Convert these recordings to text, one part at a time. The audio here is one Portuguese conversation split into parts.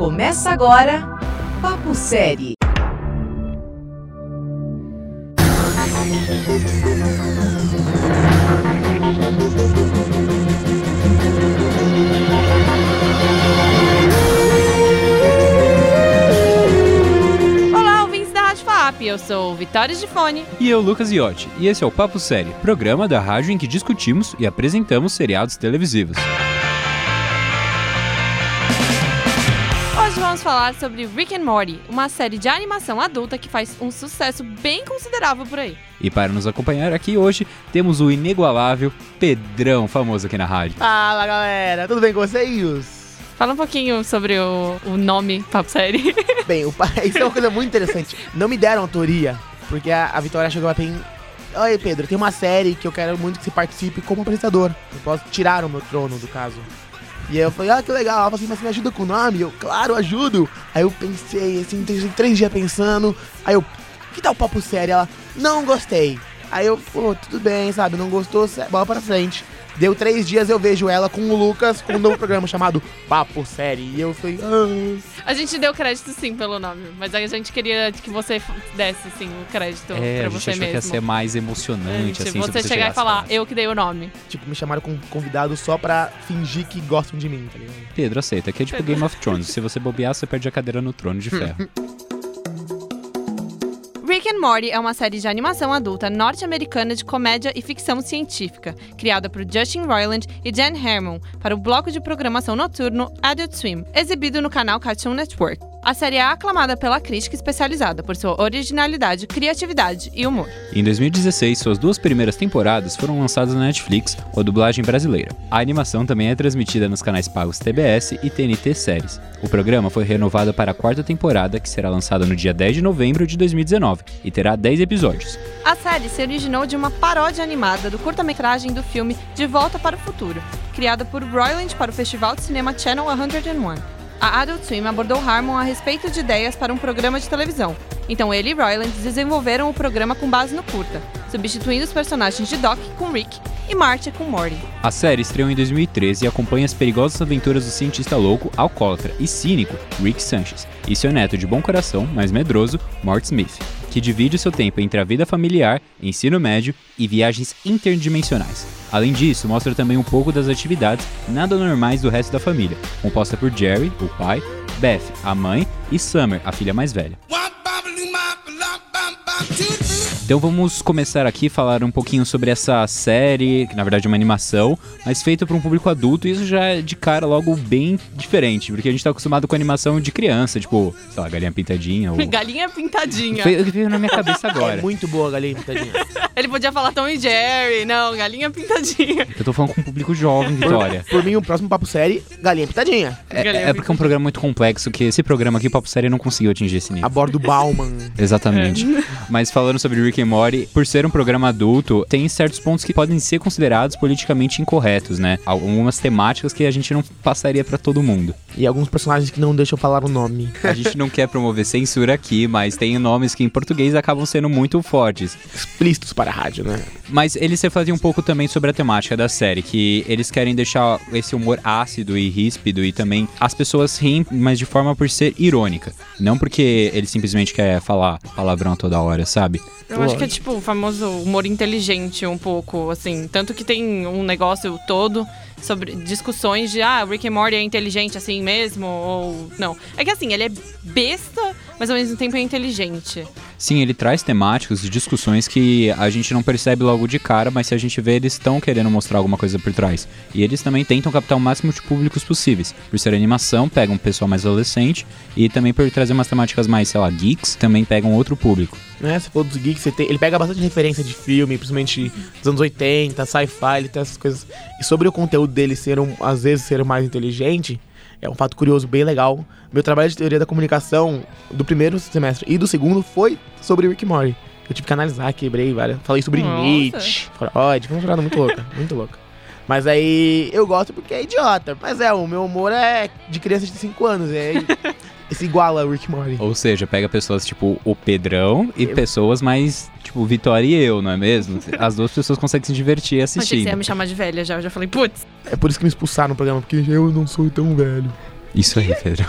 Começa agora Papo Série. Olá, ouvintes da Rádio FAP. Eu sou Vitória de Fone. E eu, Lucas Iotti, e esse é o Papo Série, programa da rádio em que discutimos e apresentamos seriados televisivos. Vamos falar sobre Rick and Morty, uma série de animação adulta que faz um sucesso bem considerável por aí. E para nos acompanhar aqui hoje, temos o inigualável Pedrão, famoso aqui na rádio. Fala galera, tudo bem com vocês? Fala um pouquinho sobre o, o nome Papo Série. Bem, o isso é uma coisa muito interessante. Não me deram autoria, porque a, a Vitória chegou pra mim. Oi, Pedro, tem uma série que eu quero muito que você participe como apresentador. Eu posso tirar o meu trono, do caso. E aí eu falei, ah, que legal. Ela falou assim, mas você me ajuda com o nome? Eu, claro, ajudo. Aí eu pensei, assim, três, dias pensando. Aí eu, que tal o papo sério? Ela, não gostei. Aí eu, pô, tudo bem, sabe? Não gostou, bola pra frente. Deu três dias, eu vejo ela com o Lucas, com um novo programa chamado Papo Série. E eu falei, ah. A gente deu crédito sim pelo nome, mas a gente queria que você desse assim o crédito É, pra a gente você achou que ia mesmo. ser mais emocionante, assim, você se você chegar e falar, eu que dei o nome. Tipo, me chamaram como convidado só pra fingir que gostam de mim, tá ligado? Pedro, aceita, aqui é tipo Game of Thrones, se você bobear, você perde a cadeira no trono de ferro. Rick and Morty é uma série de animação adulta norte-americana de comédia e ficção científica, criada por Justin Roiland e Dan Harmon para o bloco de programação noturno Adult Swim, exibido no canal Cartoon Network. A série é aclamada pela crítica especializada por sua originalidade, criatividade e humor. Em 2016, suas duas primeiras temporadas foram lançadas na Netflix com a dublagem brasileira. A animação também é transmitida nos canais pagos TBS e TNT Séries. O programa foi renovado para a quarta temporada, que será lançada no dia 10 de novembro de 2019 e terá 10 episódios. A série se originou de uma paródia animada do curta-metragem do filme De Volta para o Futuro, criada por Roiland para o Festival de Cinema Channel 101. A Adult Swim abordou Harmon a respeito de ideias para um programa de televisão. Então ele e Roiland desenvolveram o programa com base no curta, substituindo os personagens de Doc com Rick e Marty com Morty. A série estreou em 2013 e acompanha as perigosas aventuras do cientista louco, alcoólatra e cínico Rick Sanchez e seu neto de bom coração, mas medroso, Mort Smith, que divide seu tempo entre a vida familiar, ensino médio e viagens interdimensionais. Além disso, mostra também um pouco das atividades nada normais do resto da família, composta por Jerry, o pai, Beth, a mãe, e Summer, a filha mais velha. Então vamos começar aqui a falar um pouquinho sobre essa série, que na verdade é uma animação, mas feita para um público adulto, e isso já é de cara logo bem diferente, porque a gente tá acostumado com animação de criança, tipo, sei lá, galinha pintadinha ou. Galinha pintadinha. Foi o que veio na minha cabeça agora. É muito boa a galinha pintadinha. Ele podia falar Tom e Jerry. Não, galinha pintadinha. Eu tô falando com um público jovem, Vitória. Por mim, o próximo Papo Série, galinha pintadinha. É, Galinha é porque é um programa muito complexo que esse programa aqui, Papo Série, não conseguiu atingir esse nível. A bordo Bauman. Exatamente. Mas falando sobre Rick and Morty, por ser um programa adulto, tem certos pontos que podem ser considerados politicamente incorretos, né? Algumas temáticas que a gente não passaria pra todo mundo. E alguns personagens que não deixam falar o nome. A gente não quer promover censura aqui, mas tem nomes que em português acabam sendo muito fortes. Explícitos para a rádio, né? Mas eles refletem um pouco também sobre a temática da série, que eles querem deixar esse humor ácido e ríspido e também as pessoas riem, mas de forma por ser irônica. Não porque eles simplesmente querem falar palavrão toda hora, sabe? Eu acho que é tipo o famoso humor inteligente, um pouco, assim. Tanto que tem um negócio todo sobre discussões de ah, Rick and Morty é inteligente assim mesmo, ou não. É que assim, ele é besta, mas ao mesmo tempo é inteligente. Sim, ele traz temáticas e discussões que a gente não percebe logo de cara, mas se a gente vê, eles estão querendo mostrar alguma coisa por trás. E eles também tentam captar o máximo de públicos possíveis. Por ser animação, pegam um pessoal mais adolescente e também por trazer umas temáticas mais, sei lá, geeks, também pegam outro público. Né? Se for dos geeks, tem- ele pega bastante referência de filme, principalmente dos anos 80, sci-fi, ele tem essas coisas. E sobre o conteúdo dele ser, um, às vezes, ser mais inteligente, é um fato curioso, bem legal. Meu trabalho de teoria da comunicação do primeiro semestre e do segundo foi sobre Rick Morty. Eu tive que analisar, quebrei várias. Falei sobre Nossa. Nietzsche, Freud, foi uma parada muito louca, muito louca. Mas aí eu gosto porque é idiota. Mas é, o meu humor é de criança de 5 anos. É, se iguala a Rick and Morty. Ou seja, pega pessoas tipo o Pedrão e pessoas mais tipo Vitória e eu, não é mesmo? As duas pessoas conseguem se divertir Achei que você ia assistindo. me chamar de velha já. Eu já falei, putz. É por isso que me expulsaram no programa, porque eu não sou tão velho. Isso aí, Pedro.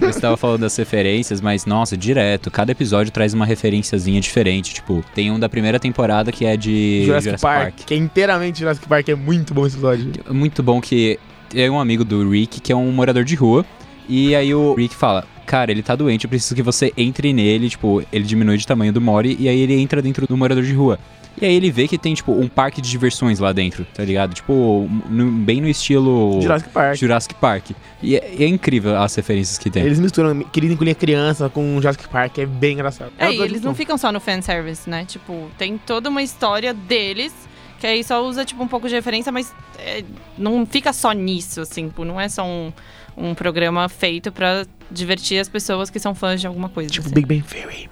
Você estava falando das referências, mas nossa, direto. Cada episódio traz uma referenciazinha diferente. Tipo, tem um da primeira temporada que é de Jurassic, Park, que é inteiramente Jurassic Park, é muito bom esse episódio. É Muito bom que tem um amigo do Rick que é um morador de rua. E aí o Rick fala: Cara, ele tá doente, eu preciso que você entre nele. Tipo, ele diminui de tamanho do Mori e aí ele entra dentro do morador de rua. E aí ele vê que tem, tipo, um parque de diversões lá dentro, tá ligado? Tipo, no- bem no estilo Jurassic Park. Jurassic Park. E é, é incrível as referências que tem. Eles misturam Querido Encolher Criança com Jurassic Park, é bem engraçado. É, um e eles não ficam só no fanservice, né? Tipo, tem toda uma história deles, que aí só usa, tipo, um pouco de referência, mas é, não fica só nisso, assim. Tipo, não é só um, um programa feito pra divertir as pessoas que são fãs de alguma coisa. Tipo assim. Big Bang Theory.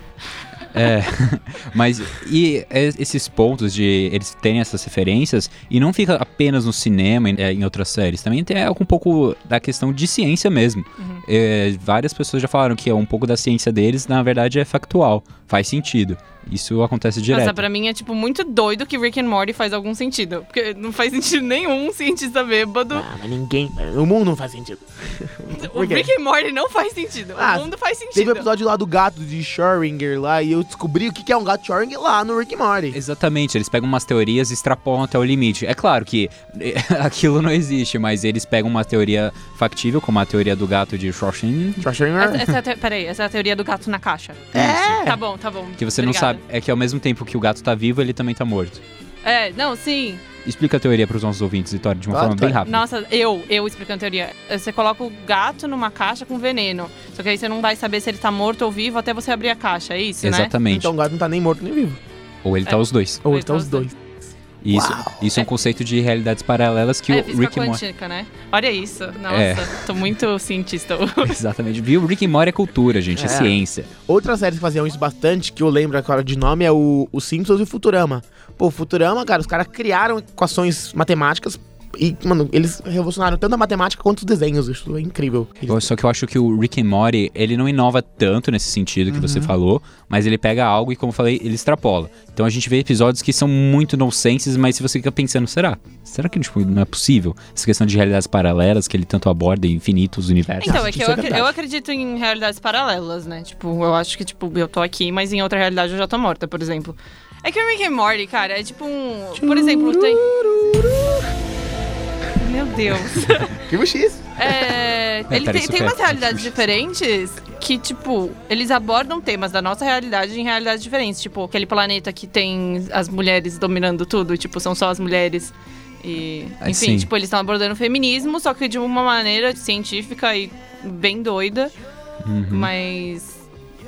É, mas e é, esses pontos de eles terem essas referências e não fica apenas no cinema e é, em outras séries, também tem algo um pouco da questão de ciência mesmo. Uhum. É, várias pessoas já falaram que é um pouco da ciência deles, na verdade é factual, faz sentido. Isso acontece direto. Nossa, pra mim é, tipo, muito doido que Rick and Morty faz algum sentido. Porque não faz sentido nenhum um cientista bêbado. Ah, mas ninguém. O mundo não faz sentido. o? Rick and Morty não faz sentido. Ah, o mundo faz Teve o sentido. episódio lá do gato de Schrödinger lá e eu descobri o que é um gato Schrödinger lá no Rick and Morty. Exatamente, eles pegam umas teorias e extrapolam até o limite. É claro que aquilo não existe, mas eles pegam uma teoria factível, como a teoria do gato de Schrödinger, Schrödinger? Essa, essa é peraí, essa é a teoria do gato na caixa. É. Tá bom, tá bom. que você não Obrigada. sabe, é que ao mesmo tempo que o gato tá vivo, ele também tá morto. É, não, sim. Explica a teoria pros nossos ouvintes, Vitória, de uma Claro, forma bem Vitória. rápida. Nossa, eu, eu explicando a teoria. Você coloca o gato numa caixa com veneno. Só que aí você não vai saber se ele tá morto ou vivo até você abrir a caixa, é isso, né? Exatamente. Então o gato não tá nem morto nem vivo. Ou ele tá os dois. Ou Ele então tá os os dois. Isso, isso é um conceito de realidades paralelas que é, o Rick Morty. quântica, né? Olha isso. Nossa, É. tô muito cientista. Exatamente. Viu? Rick and Morty é cultura, gente, é, É. ciência. Outras séries que faziam isso bastante, que eu lembro agora de nome, é o, o Simpsons e o Futurama. Pô, o Futurama, cara, os caras criaram equações matemáticas e, mano, eles revolucionaram tanto a matemática quanto os desenhos. Isso é incrível. Eu- Só que eu acho que o Rick and Morty, ele não inova tanto nesse sentido que Uhum. você falou, mas ele pega algo e, como eu falei, ele extrapola. Então a gente vê episódios que são muito nonsenses, mas se você fica pensando, será? Será que tipo, não é possível? Essa questão de realidades paralelas que ele tanto aborda, infinitos universos. Então, Nossa, é que eu, é acre- verdade. eu acredito em realidades paralelas, né? Tipo, eu acho que, tipo, eu tô aqui, mas em outra realidade eu já tô morta, por exemplo. É que o Rick and Morty, cara, é tipo um... Por exemplo, tem... Meu Deus. Arquivo X. É, ele pera, tem, isso tem umas realidades diferentes que, tipo, eles abordam temas da nossa realidade em realidades diferentes. Tipo, aquele planeta que tem as mulheres dominando tudo, tipo, são só as mulheres. E, Ah, enfim, sim. tipo, eles estão abordando feminismo, só que de uma maneira científica e bem doida. Uhum. Mas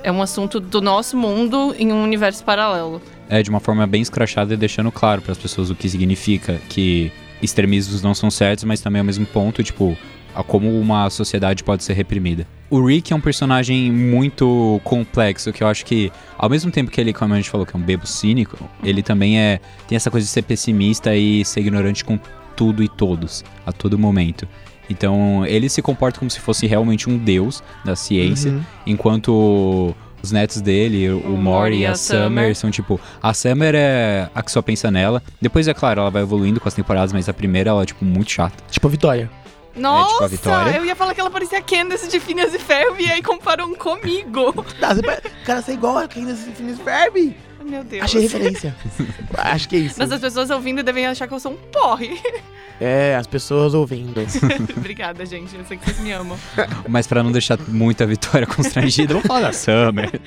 é um assunto do nosso mundo em um universo paralelo. É, de uma forma bem escrachada e deixando claro para as pessoas o que significa que extremismos não são certos, mas também ao mesmo ponto, tipo, a como uma sociedade pode ser reprimida. O Rick é um personagem muito complexo, que eu acho que, ao mesmo tempo que ele, como a gente falou, que é um bebo cínico, ele também é tem essa coisa de ser pessimista e ser ignorante com tudo e todos, a todo momento. Então, ele se comporta como se fosse realmente um deus da ciência, Uhum. enquanto os netos dele, o, O Mori e a Summer, são tipo. A Summer é a que só pensa nela. Depois, é claro, ela vai evoluindo com as temporadas, mas a primeira ela é, tipo, muito chata. Tipo a Vitória. Nossa, a Vitória. eu ia falar que ela parecia Candace de Phineas e Ferb e aí comparam comigo. Tá, cara, você é igual a quem nesse Phineas Ferb. Meu Deus. Achei referência. Acho que é isso. Mas as pessoas ouvindo devem achar que eu sou um porre. É, as pessoas ouvindo. Obrigada, gente. Eu sei que vocês me amam. Mas pra não deixar muito a Vitória constrangida, vamos falar da Summer.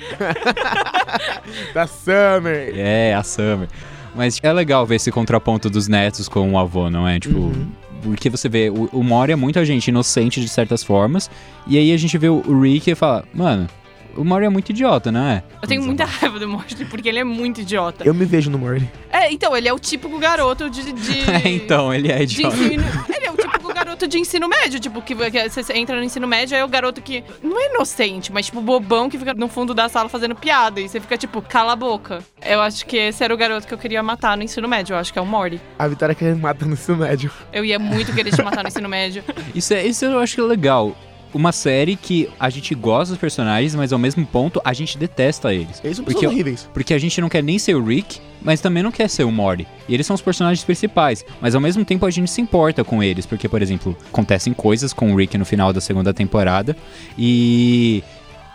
da Summer. É, a Summer. Mas é legal ver esse contraponto dos netos com o avô, não é? Tipo. Uhum. Porque você vê, o, o Mori é muita gente inocente de certas formas. E aí a gente vê o, o Rick e fala, mano, o Mori é muito idiota, não é? Eu tenho muita raiva do Morty, porque ele é muito idiota. Eu me vejo no Morty. É, então, ele é o típico garoto de. de... É, então, ele é De idiota. ensino, ele é o típico garoto de ensino médio, tipo, que, que você entra no ensino médio, é o garoto que não é inocente, mas tipo bobão que fica no fundo da sala fazendo piada e você fica tipo, cala a boca. Eu acho que esse era o garoto que eu queria matar no ensino médio, eu acho que é o Morty. A Vitória querendo matar no ensino médio. Eu ia muito querer te matar no ensino médio. Isso, é, isso eu acho legal. Uma série que a gente gosta dos personagens, mas ao mesmo ponto a gente detesta eles. Eles são Porque horríveis. Porque a gente não quer nem ser o Rick, mas também não quer ser o Morty. E eles são os personagens principais. Mas ao mesmo tempo a gente se importa com eles. Porque, por exemplo, acontecem coisas com o Rick no final da segunda temporada. E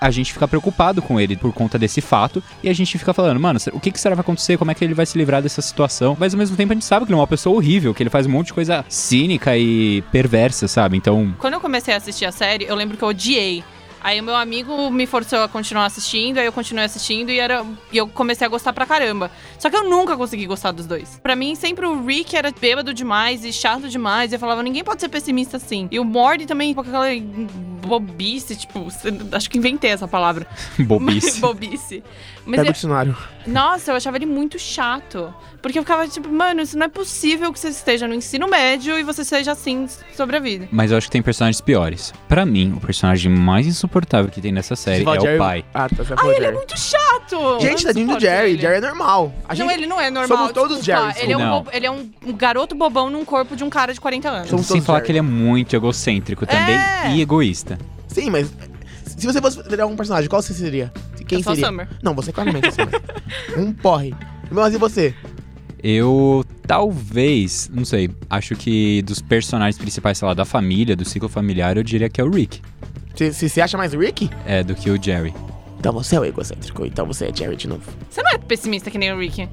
a gente fica preocupado com ele por conta desse fato. E a gente fica falando, mano, o que, que será que vai acontecer? Como é que ele vai se livrar dessa situação? Mas ao mesmo tempo a gente sabe que ele é uma pessoa horrível, que ele faz um monte de coisa cínica e perversa, sabe? Então. Quando eu comecei a assistir a série, eu lembro que eu odiei. Aí o meu amigo me forçou a continuar assistindo, aí eu continuei assistindo e, era, e eu comecei a gostar pra caramba. Só que eu nunca consegui gostar dos dois. Pra mim, sempre o Rick era bêbado demais e chato demais. E eu falava, ninguém pode ser pessimista assim. E o Morty também, com aquela bobice, tipo, acho que inventei essa palavra. Bobice. bobice. Mas Pega eu- o dicionário. nossa, eu achava ele muito chato. Porque eu ficava tipo, mano, isso não é possível que você esteja no ensino médio e você seja assim sobre a vida. Mas eu acho que tem personagens piores. Pra mim, o personagem mais insuportável que tem nessa série é Jerry- o pai. Ah, tá, você Ah, ele é Jerry. muito chato! Gente, tadinho do Jerry. ele. Jerry é normal. A gente Não, ele não é normal. Somos todos. Jerrys, Ele é, um não. bo- ele é um, um garoto bobão num corpo de um cara de 40 anos. Somos Sem falar Jerry. que ele é muito egocêntrico também É. e egoísta. Sim, mas se você fosse ter algum personagem, qual você seria? Quem Eu sou seria? Summer. Não, você claramente é Summer. um porre. Mas e você? Eu talvez, não sei, acho que dos personagens principais, sei lá, da família, do ciclo familiar, eu diria que é o Rick. Você, você se acha mais Rick? É, do que o Jerry. Então você é o egocêntrico, então você é Jerry de novo. Você não é pessimista que nem o Rick.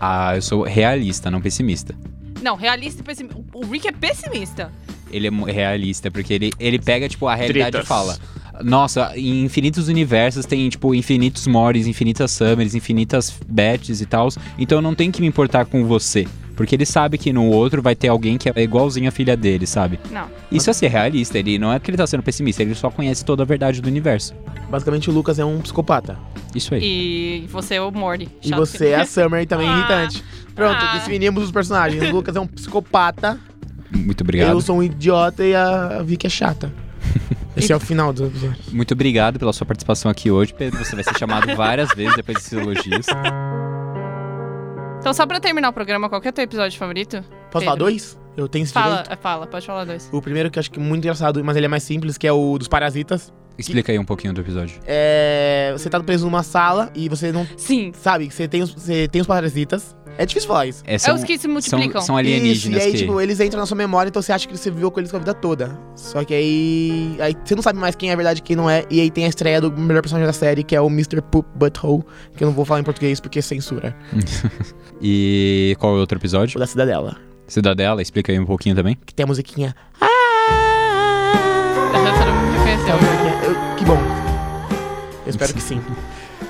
Ah, eu sou realista, não pessimista. Não, realista e pessimista. O Rick é pessimista. Ele é realista, porque ele, ele pega, tipo, a realidade Tretas. e fala. Nossa, em infinitos universos tem, tipo, infinitos Morris, infinitas Summers, infinitas Bets e tal. Então eu não tenho que me importar com você. Porque ele sabe que no outro vai ter alguém que é igualzinho a filha dele, sabe? Não. Isso é ser realista. Ele não é que ele tá sendo pessimista, ele só conhece toda a verdade do universo. Basicamente o Lucas é um psicopata. Isso aí. E você é o Morty. E você que- é a Summer também Ah. irritante. Pronto, Ah. definimos os personagens. O Lucas é um psicopata, Muito obrigado. eu sou um idiota e a Vicky é chata. Esse é o final do episódio. Muito obrigado pela sua participação aqui hoje, Pedro. Você vai ser chamado várias vezes depois desses elogios. Então, só pra terminar o programa, qual que é o teu episódio favorito? Posso falar dois? Eu tenho esse Fala, direito. fala, pode falar dois. O primeiro que eu acho que é muito engraçado, mas ele é mais simples, que é o dos parasitas. Explica aí um pouquinho do episódio. É, você tá preso numa sala e você não Sim. sabe, você tem os, você tem os parasitas. É difícil falar isso. É, É os que se multiplicam. São, são alienígenas Isso, e aí, que... tipo, eles entram na sua memória, então você acha que você viveu com eles a vida toda. Só que aí. Aí você não sabe mais quem é verdade e quem não é. E aí tem a estreia do melhor personagem da série, que é o Mr. Poop Butthole, que eu não vou falar em português porque é censura. E qual é o outro episódio? O da Cidadela. Cidadela, explica aí um pouquinho também. Que tem a musiquinha. Você não Tem a reconheceu. musiquinha. Eu- que bom. Eu espero que sim.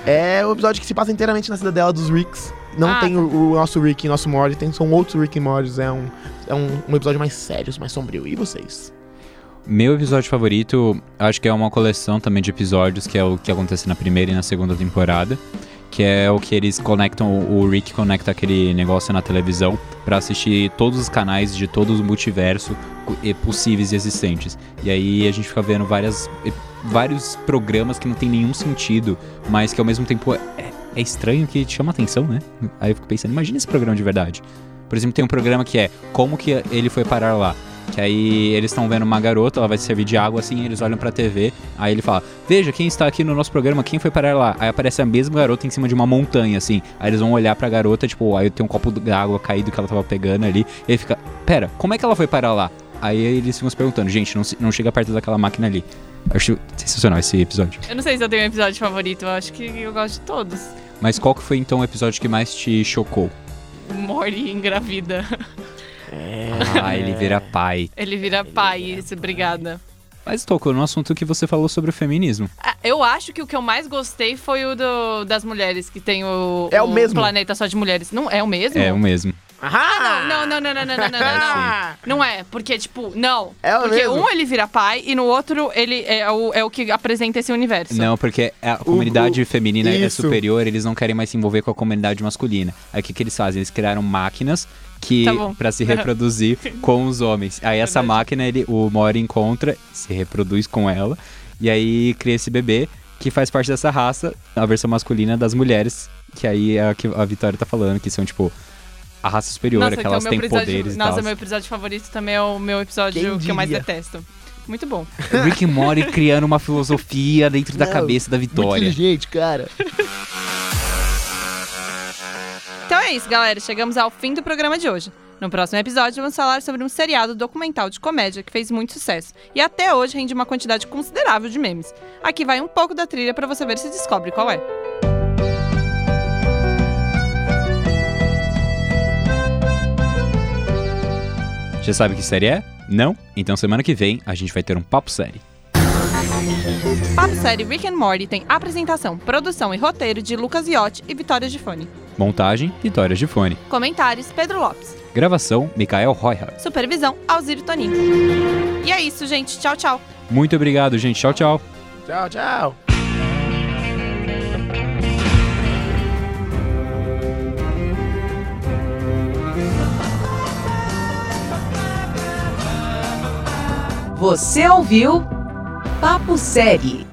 É o episódio que se passa inteiramente na Cidadela dos Ricks. Não Ah, tem tá. o, o nosso Rick e nosso Morty, tem, são outros Rick e Mortys. É, um, é um, um episódio mais sério, mais sombrio. E vocês? Meu episódio favorito, acho que é uma coleção também de episódios, que é o que acontece na primeira e na segunda temporada. Que é o que eles conectam, o Rick conecta aquele negócio na televisão pra assistir todos os canais de todo o multiverso e possíveis e existentes. E aí a gente fica vendo várias, vários programas que não tem nenhum sentido, mas que ao mesmo tempo é, é estranho que te chama atenção, né? Aí eu fico pensando, imagina esse programa de verdade. Por exemplo, tem um programa que é Como que ele foi parar lá? Que aí eles estão vendo uma garota, ela vai servir de água assim, eles olham pra TV, aí ele fala: Veja, quem está aqui no nosso programa, quem foi parar lá? Aí aparece a mesma garota em cima de uma montanha, assim. Aí eles vão olhar pra garota, tipo, aí tem um copo de água caído que ela tava pegando ali. E ele fica: Pera, como é que ela foi parar lá? Aí eles ficam se perguntando: Gente, não, não chega perto daquela máquina ali. Eu acho sensacional esse episódio. Eu não sei se eu tenho um episódio favorito, eu acho que eu gosto de todos. Mas qual que foi então o episódio que mais te chocou? O Morty engravida. É. Ah, ele vira pai. Ele vira pai, isso, obrigada. Mas tocou no assunto que você falou sobre o feminismo. Ah, Eu acho que o que eu mais gostei foi o do, das mulheres, que tem o, É o mesmo. planeta só de mulheres. Não é o mesmo? É o mesmo. Ahá! Não, não, não, não, não, não, não, não, não. Não é, porque, tipo, não. É o porque mesmo. um ele vira pai e no outro ele é o, é o que apresenta esse universo. Não, porque a comunidade o- feminina é isso. superior, eles não querem mais se envolver com a comunidade masculina. Aí o que, que eles fazem? Eles criaram máquinas que Tá para se reproduzir com os homens. Aí essa Verdade. máquina ele, o Mori encontra, se reproduz com ela e aí cria esse bebê que faz parte dessa raça, a versão masculina das mulheres, que aí é a que a Vitória tá falando, que são tipo a raça superior, Nossa, é que então elas têm episódio, poderes e Nossa, tal. meu episódio favorito também é o meu episódio que eu mais detesto. Muito bom. Rick Morty criando uma filosofia dentro da Não, cabeça da Muito Vitória. inteligente, cara. Então é isso, galera. Chegamos ao fim do programa de hoje. No próximo episódio, vamos falar sobre um seriado documental de comédia que fez muito sucesso e até hoje rende uma quantidade considerável de memes. Aqui vai um pouco da trilha para você ver se descobre qual é. Já sabe que série é? Não? Então semana que vem a gente vai ter um papo série. Papo Série Rick and Morty tem apresentação, produção e roteiro de Lucas Iotti e Vitória Gifone. Montagem, Vitória Gifone. Comentários, Pedro Lopes. Gravação, Mikael Royhart. Supervisão, Alziro Toninho. E é isso, gente. Tchau, tchau. Muito obrigado, gente. Tchau, tchau. Tchau, tchau. Você ouviu Papo Série.